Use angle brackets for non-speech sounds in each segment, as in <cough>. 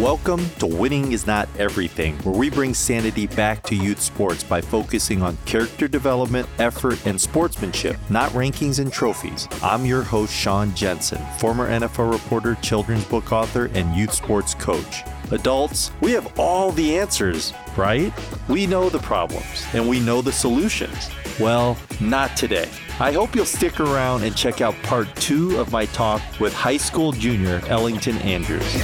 Welcome to Winning is Not Everything, where we bring sanity back to youth sports by focusing on character development, effort, and sportsmanship, not rankings and trophies. I'm your host, Sean Jensen, former NFL reporter, children's book author, and youth sports coach. Adults, we have all the answers, right? We know the problems and we know the solutions. Well, not today. I hope you'll stick around and check out part two of my talk with high school junior Ellington Andrews.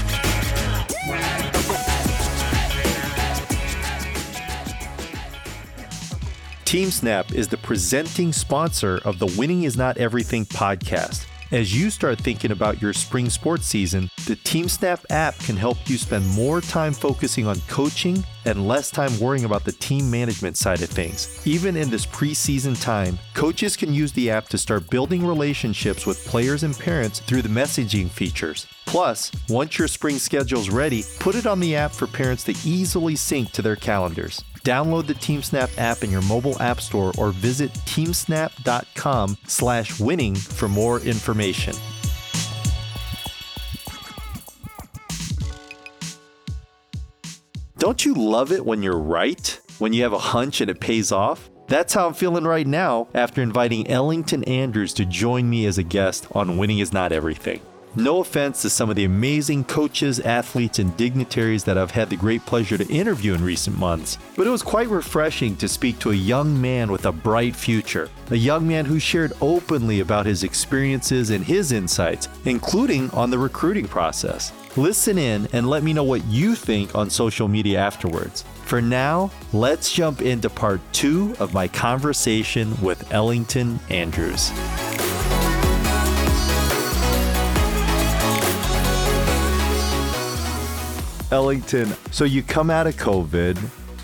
TeamSnap is the presenting sponsor of the Winning is Not Everything podcast. As you start thinking about your spring sports season, the TeamSnap app can help you spend more time focusing on coaching and less time worrying about the team management side of things. Even in this preseason time, coaches can use the app to start building relationships with players and parents through the messaging features. Plus, once your spring schedule's ready, put it on the app for parents to easily sync to their calendars. Download the TeamSnap app in your mobile app store or visit teamsnap.com slash winning for more information. Don't you love it when you're right? When you have a hunch and it pays off? That's how I'm feeling right now after inviting Ellington Andrews to join me as a guest on Winning is Not Everything. No offense to some of the amazing coaches, athletes, and dignitaries that I've had the great pleasure to interview in recent months, but it was quite refreshing to speak to a young man with a bright future. A young man who shared openly about his experiences and his insights, including on the recruiting process. Listen in and let me know what you think on social media afterwards. For now, let's jump into part two of my conversation with Ellington Andrews. Ellington, so you come out of COVID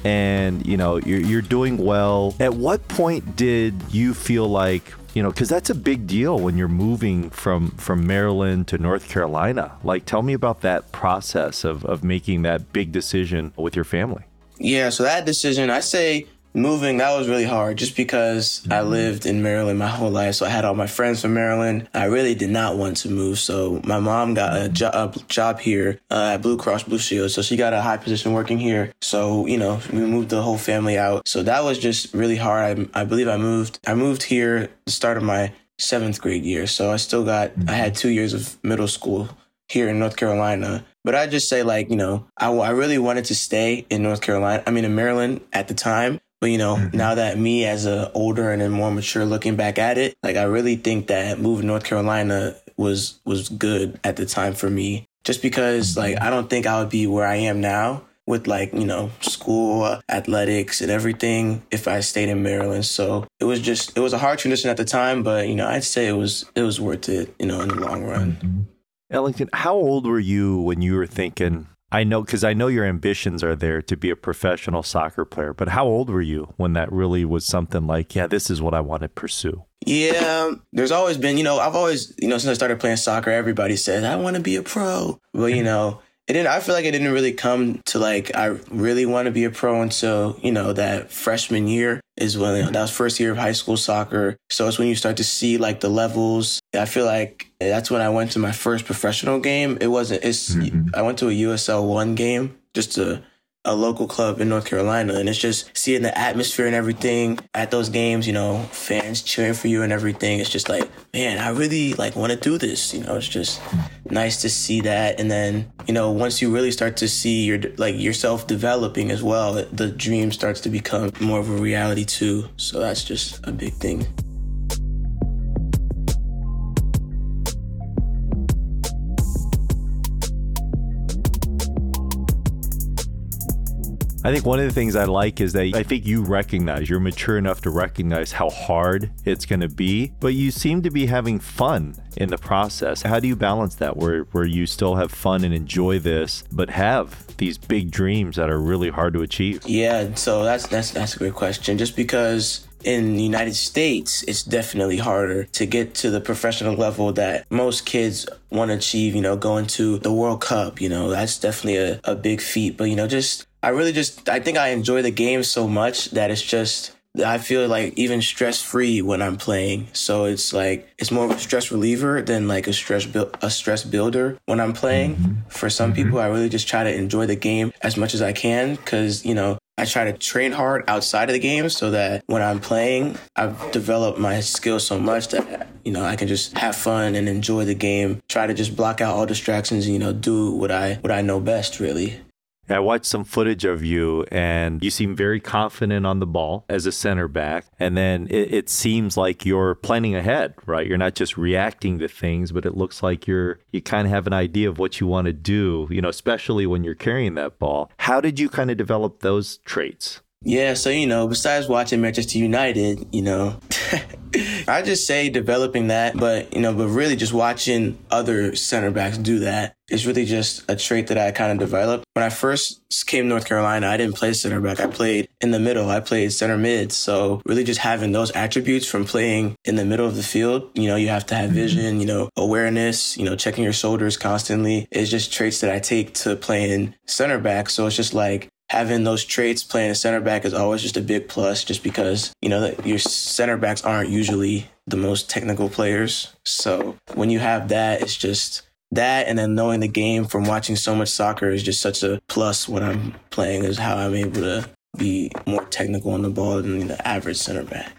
and you know you're, you're doing well. At what point did you feel like you know because that's a big deal when you're moving from from Maryland to North Carolina? Like, tell me about that process of of making that big decision with your family. Yeah, so that decision, I say moving that was really hard just because mm-hmm. I lived in Maryland my whole life. So I had all my friends from Maryland. I really did not want to move. So my mom got a, jo- a job here uh, at Blue Cross Blue Shield. So she got a high position working here. So, you know, we moved the whole family out. So that was just really hard. I, I believe I moved, I moved here the start of my seventh grade year. So I still got, I had two years of middle school here in North Carolina. But I just say like, you know, I, I really wanted to stay in North Carolina. I mean, in Maryland at the time. But you know, mm-hmm. now that me as a older and a more mature looking back at it, like I really think that moving North Carolina was was good at the time for me. Just because like I don't think I would be where I am now with like, you know, school, athletics and everything if I stayed in Maryland. So it was just it was a hard transition at the time, but you know, I'd say it was it was worth it, you know, in the long run. Mm-hmm. Ellington, how old were you when you were thinking I know because I know your ambitions are there to be a professional soccer player. But how old were you when that really was something like, yeah, this is what I want to pursue? Yeah, there's always been, you know, I've always, you know, since I started playing soccer, everybody says I want to be a pro. Well, you mm-hmm. know, it didn't. I feel like it didn't really come to like I really want to be a pro until you know that freshman year is when you know, that was first year of high school soccer. So it's when you start to see like the levels. I feel like that's when I went to my first professional game. It wasn't. It's mm-hmm. I went to a USL one game just to a local club in North Carolina. And it's just seeing the atmosphere and everything at those games, you know, fans cheering for you and everything. It's just like, man, I really like want to do this. You know, it's just nice to see that. And then, you know, once you really start to see your, like yourself developing as well, the dream starts to become more of a reality too. So that's just a big thing. I think one of the things I like is that I think you recognize, you're mature enough to recognize how hard it's going to be, but you seem to be having fun in the process. How do you balance that where, where you still have fun and enjoy this, but have these big dreams that are really hard to achieve? Yeah, so that's that's that's a great question. Just because in the United States, it's definitely harder to get to the professional level that most kids want to achieve, you know, going to the World Cup, you know, that's definitely a, a big feat. But, you know, just I really just I think I enjoy the game so much that it's just I feel like even stress free when I'm playing. So it's like it's more of a stress reliever than like a stress bu- a stress builder when I'm playing. Mm-hmm. For some mm-hmm. people, I really just try to enjoy the game as much as I can because you know I try to train hard outside of the game so that when I'm playing, I've developed my skills so much that, you know, I can just have fun and enjoy the game, try to just block out all distractions and, you know, do what I, what I know best really. I watched some footage of you, and you seem very confident on the ball as a center back. And then it, it, seems like you're planning ahead, right? You're not just reacting to things, but it looks like you're you kind of have an idea of what you want to do. You know, especially when you're carrying that ball. How did you kind of develop those traits? Yeah, so you know, besides watching Manchester United, you know, <laughs> I just say developing that, but you know, but really just watching other center backs do that is really just a trait that I kind of developed. When I first came to North Carolina, I didn't play center back. I played in the middle. I played center mid. So really just having those attributes from playing in the middle of the field, you know, you have to have mm-hmm. vision, you know, awareness, you know, checking your shoulders constantly is just traits that I take to playing center back. So it's just like having those traits playing a center back is always just a big plus just because, you know, your center backs aren't usually the most technical players. So when you have that, it's just that and then knowing the game from watching so much soccer is just such a plus when I'm playing is how I'm able to be more technical on the ball than the average center back.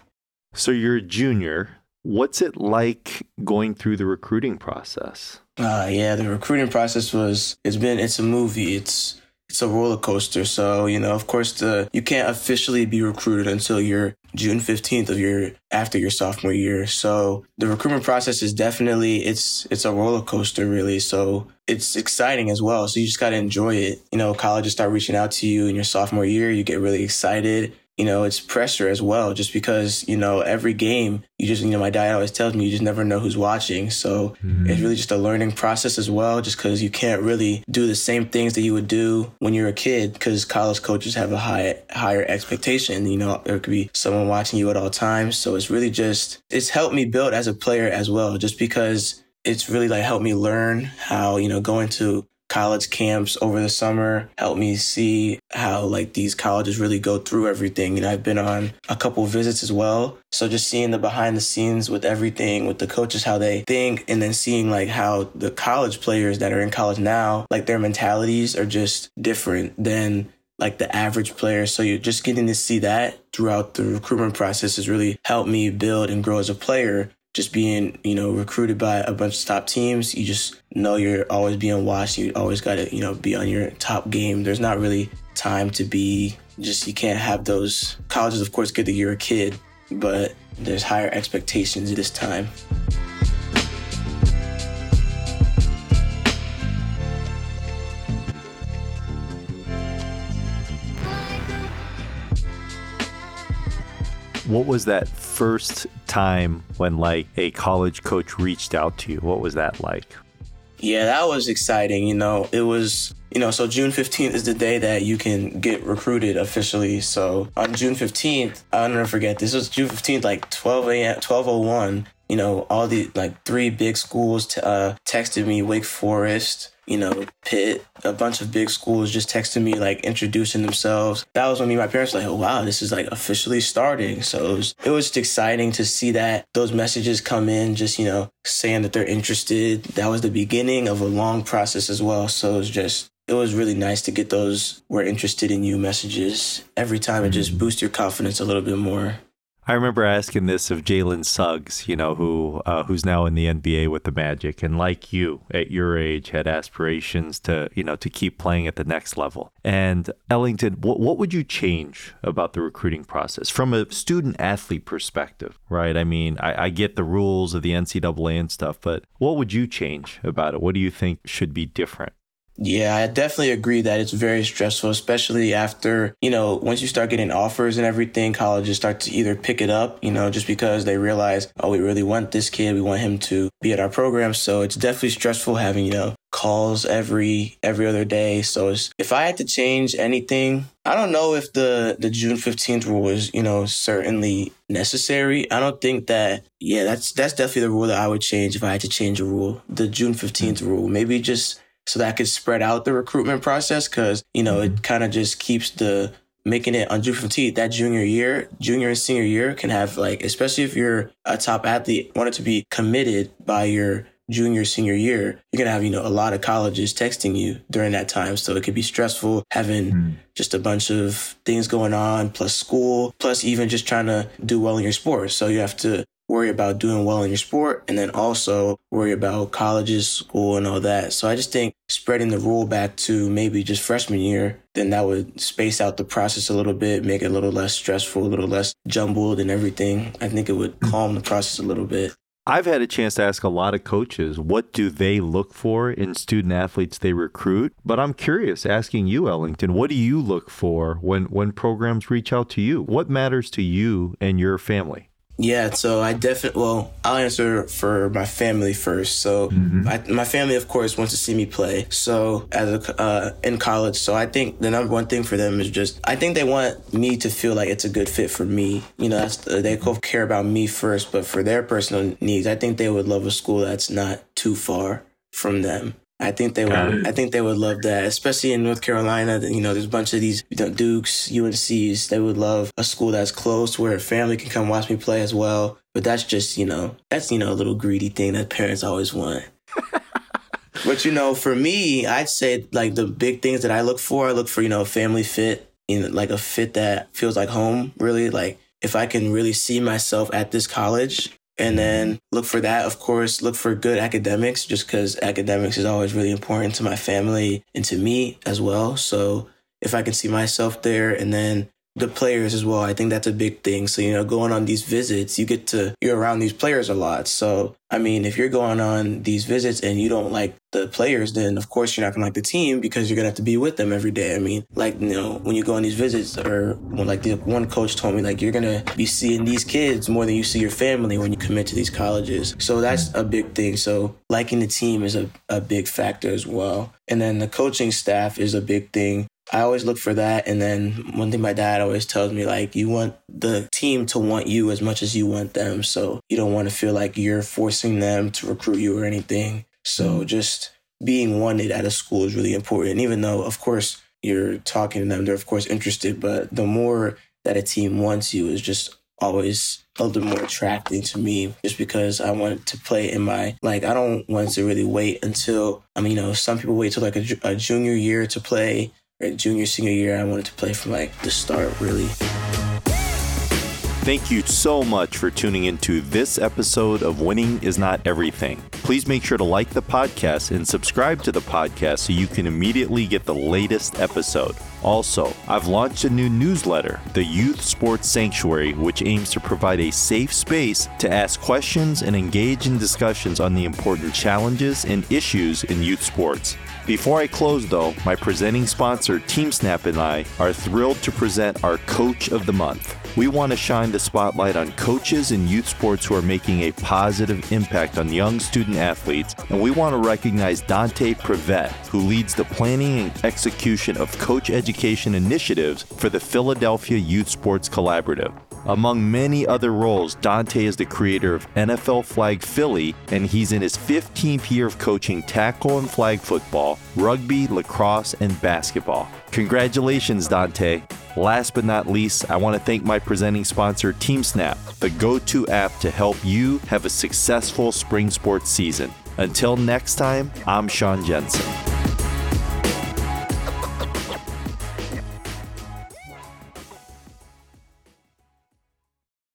So you're a junior. What's it like going through the recruiting process? Uh, yeah, the recruiting process was, it's been, it's a movie. It's, it's a roller coaster. So, you know, of course, the you can't officially be recruited until you're June 15th of your after your sophomore year. So the recruitment process is definitely it's it's a roller coaster really. So it's exciting as well. So you just got to enjoy it. You know, colleges start reaching out to you in your sophomore year, you get really excited you know, it's pressure as well, just because, you know, every game, you just, you know, my dad always tells me you just never know who's watching. So mm-hmm. it's really just a learning process as well, just because you can't really do the same things that you would do when you're a kid, because college coaches have a high, higher expectation. You know, there could be someone watching you at all times. So it's really just, it's helped me build as a player as well, just because it's really like helped me learn how, you know, going to college camps over the summer helped me see how like these colleges really go through everything. And I've been on a couple visits as well. So just seeing the behind the scenes with everything, with the coaches, how they think, and then seeing like how the college players that are in college now, like their mentalities are just different than like the average player. So you're just getting to see that throughout the recruitment process has really helped me build and grow as a player just being, you know, recruited by a bunch of top teams, you just know you're always being watched. You always got to, you know, be on your top game. There's not really time to be just, you can't have those. Colleges, of course, get that you're a kid, but there's higher expectations this time. What was that first time when like a college coach reached out to you? What was that like? Yeah, that was exciting. You know, it was, you know, so June 15th is the day that you can get recruited officially. So on June 15th, I'll never forget, this was June 15th, like 12 a.m., 1201. You know, all the like three big schools t- uh, texted me Wake Forest, you know, Pitt, a bunch of big schools just texting me, like introducing themselves. That was when me and my parents were like, oh, wow, this is like officially starting. So it was, it was just exciting to see that those messages come in, just, you know, saying that they're interested. That was the beginning of a long process as well. So it was just, it was really nice to get those we're interested in you messages every time. It just mm-hmm. boosts your confidence a little bit more. I remember asking this of Jalen Suggs, you know, who uh, who's now in the NBA with the Magic, and like you at your age had aspirations to, you know, to keep playing at the next level. And Ellington, what what would you change about the recruiting process from a student athlete perspective, right? I mean, I, I get the rules of the NCAA and stuff, but what would you change about it? What do you think should be different? Yeah, I definitely agree that it's very stressful, especially after, you know, once you start getting offers and everything, colleges start to either pick it up, you know, just because they realize, oh, we really want this kid. We want him to be at our program. So it's definitely stressful having, you know, calls every every other day. So if I had to change anything, I don't know if the the June 15th rule is, you know, certainly necessary. I don't think that yeah, that's that's definitely the rule that I would change if I had to change a rule. The June 15th rule. Maybe just so that I could spread out the recruitment process because, you know, it mm-hmm. kind of just keeps the making it on under 15 that junior year, junior and senior year can have like, especially if you're a top athlete, wanted to be committed by your junior, senior year, you're going to have, you know, a lot of colleges texting you during that time. So it could be stressful having mm. just a bunch of things going on, plus school, plus even just trying to do well in your sport. So you have to worry about doing well in your sport and then also worry about colleges, school and all that. So I just think spreading the rule back to maybe just freshman year, then that would space out the process a little bit, make it a little less stressful, a little less jumbled and everything. I think it would calm the process a little bit. I've had a chance to ask a lot of coaches what do they look for in student athletes they recruit, but I'm curious asking you Ellington, what do you look for when when programs reach out to you? What matters to you and your family? Yeah, so I definitely, well, I'll answer for my family first. So mm-hmm. I, my family, of course, wants to see me play. So as a, uh, in college, so I think the number one thing for them is just, I think they want me to feel like it's a good fit for me. You know, that's, they care about me first, but for their personal needs, I think they would love a school that's not too far from them. I think they would. I think they would love that, especially in North Carolina. You know, there's a bunch of these you know, Dukes, UNCs. They would love a school that's close where a family can come watch me play as well. But that's just you know, that's you know a little greedy thing that parents always want. <laughs> but you know, for me, I'd say like the big things that I look for. I look for you know a family fit, in like a fit that feels like home. Really, like if I can really see myself at this college and then look for that, of course, look for good academics just because academics is always really important to my family and to me as well. So if I can see myself there and then the players as well. I think that's a big thing. So, you know, going on these visits, you get to, you're around these players a lot. So, I mean, if you're going on these visits and you don't like the players, then of course you're not gonna like the team because you're gonna have to be with them every day. I mean, like, you know, when you go on these visits or when like the one coach told me, like, you're gonna be seeing these kids more than you see your family when you commit to these colleges. So that's a big thing. So liking the team is a, a big factor as well. And then the coaching staff is a big thing. I always look for that. And then one thing my dad always tells me, like, you want the team to want you as much as you want them. So you don't want to feel like you're forcing them to recruit you or anything. So mm-hmm. just being wanted at a school is really important. Even though, of course, you're talking to them, they're of course interested, but the more that a team wants you is just always a little more attracting to me just because I want to play in my like I don't want to really wait until I mean you know some people wait till like a, a junior year to play junior, senior year, I wanted to play from like the start, really. Thank you so much for tuning into this episode of Winning is Not Everything. Please make sure to like the podcast and subscribe to the podcast so you can immediately get the latest episode. Also, I've launched a new newsletter, the Youth Sports Sanctuary, which aims to provide a safe space to ask questions and engage in discussions on the important challenges and issues in youth sports. Before I close, though, my presenting sponsor, TeamSnap, and I are thrilled to present our Coach of the Month. We want to shine the spotlight on coaches in youth sports who are making a positive impact on young student athletes, and we want to recognize Dante Privet, who leads the planning and execution of coach education initiatives for the Philadelphia Youth Sports Collaborative. Among many other roles, Dante is the creator of NFL Flag Philly, and he's in his 15th year of coaching tackle and flag football, rugby, lacrosse, and basketball. Congratulations, Dante. Last but not least, I want to thank my presenting sponsor, TeamSnap, the go to app to help you have a successful spring sports season. Until next time, I'm Sean Jensen.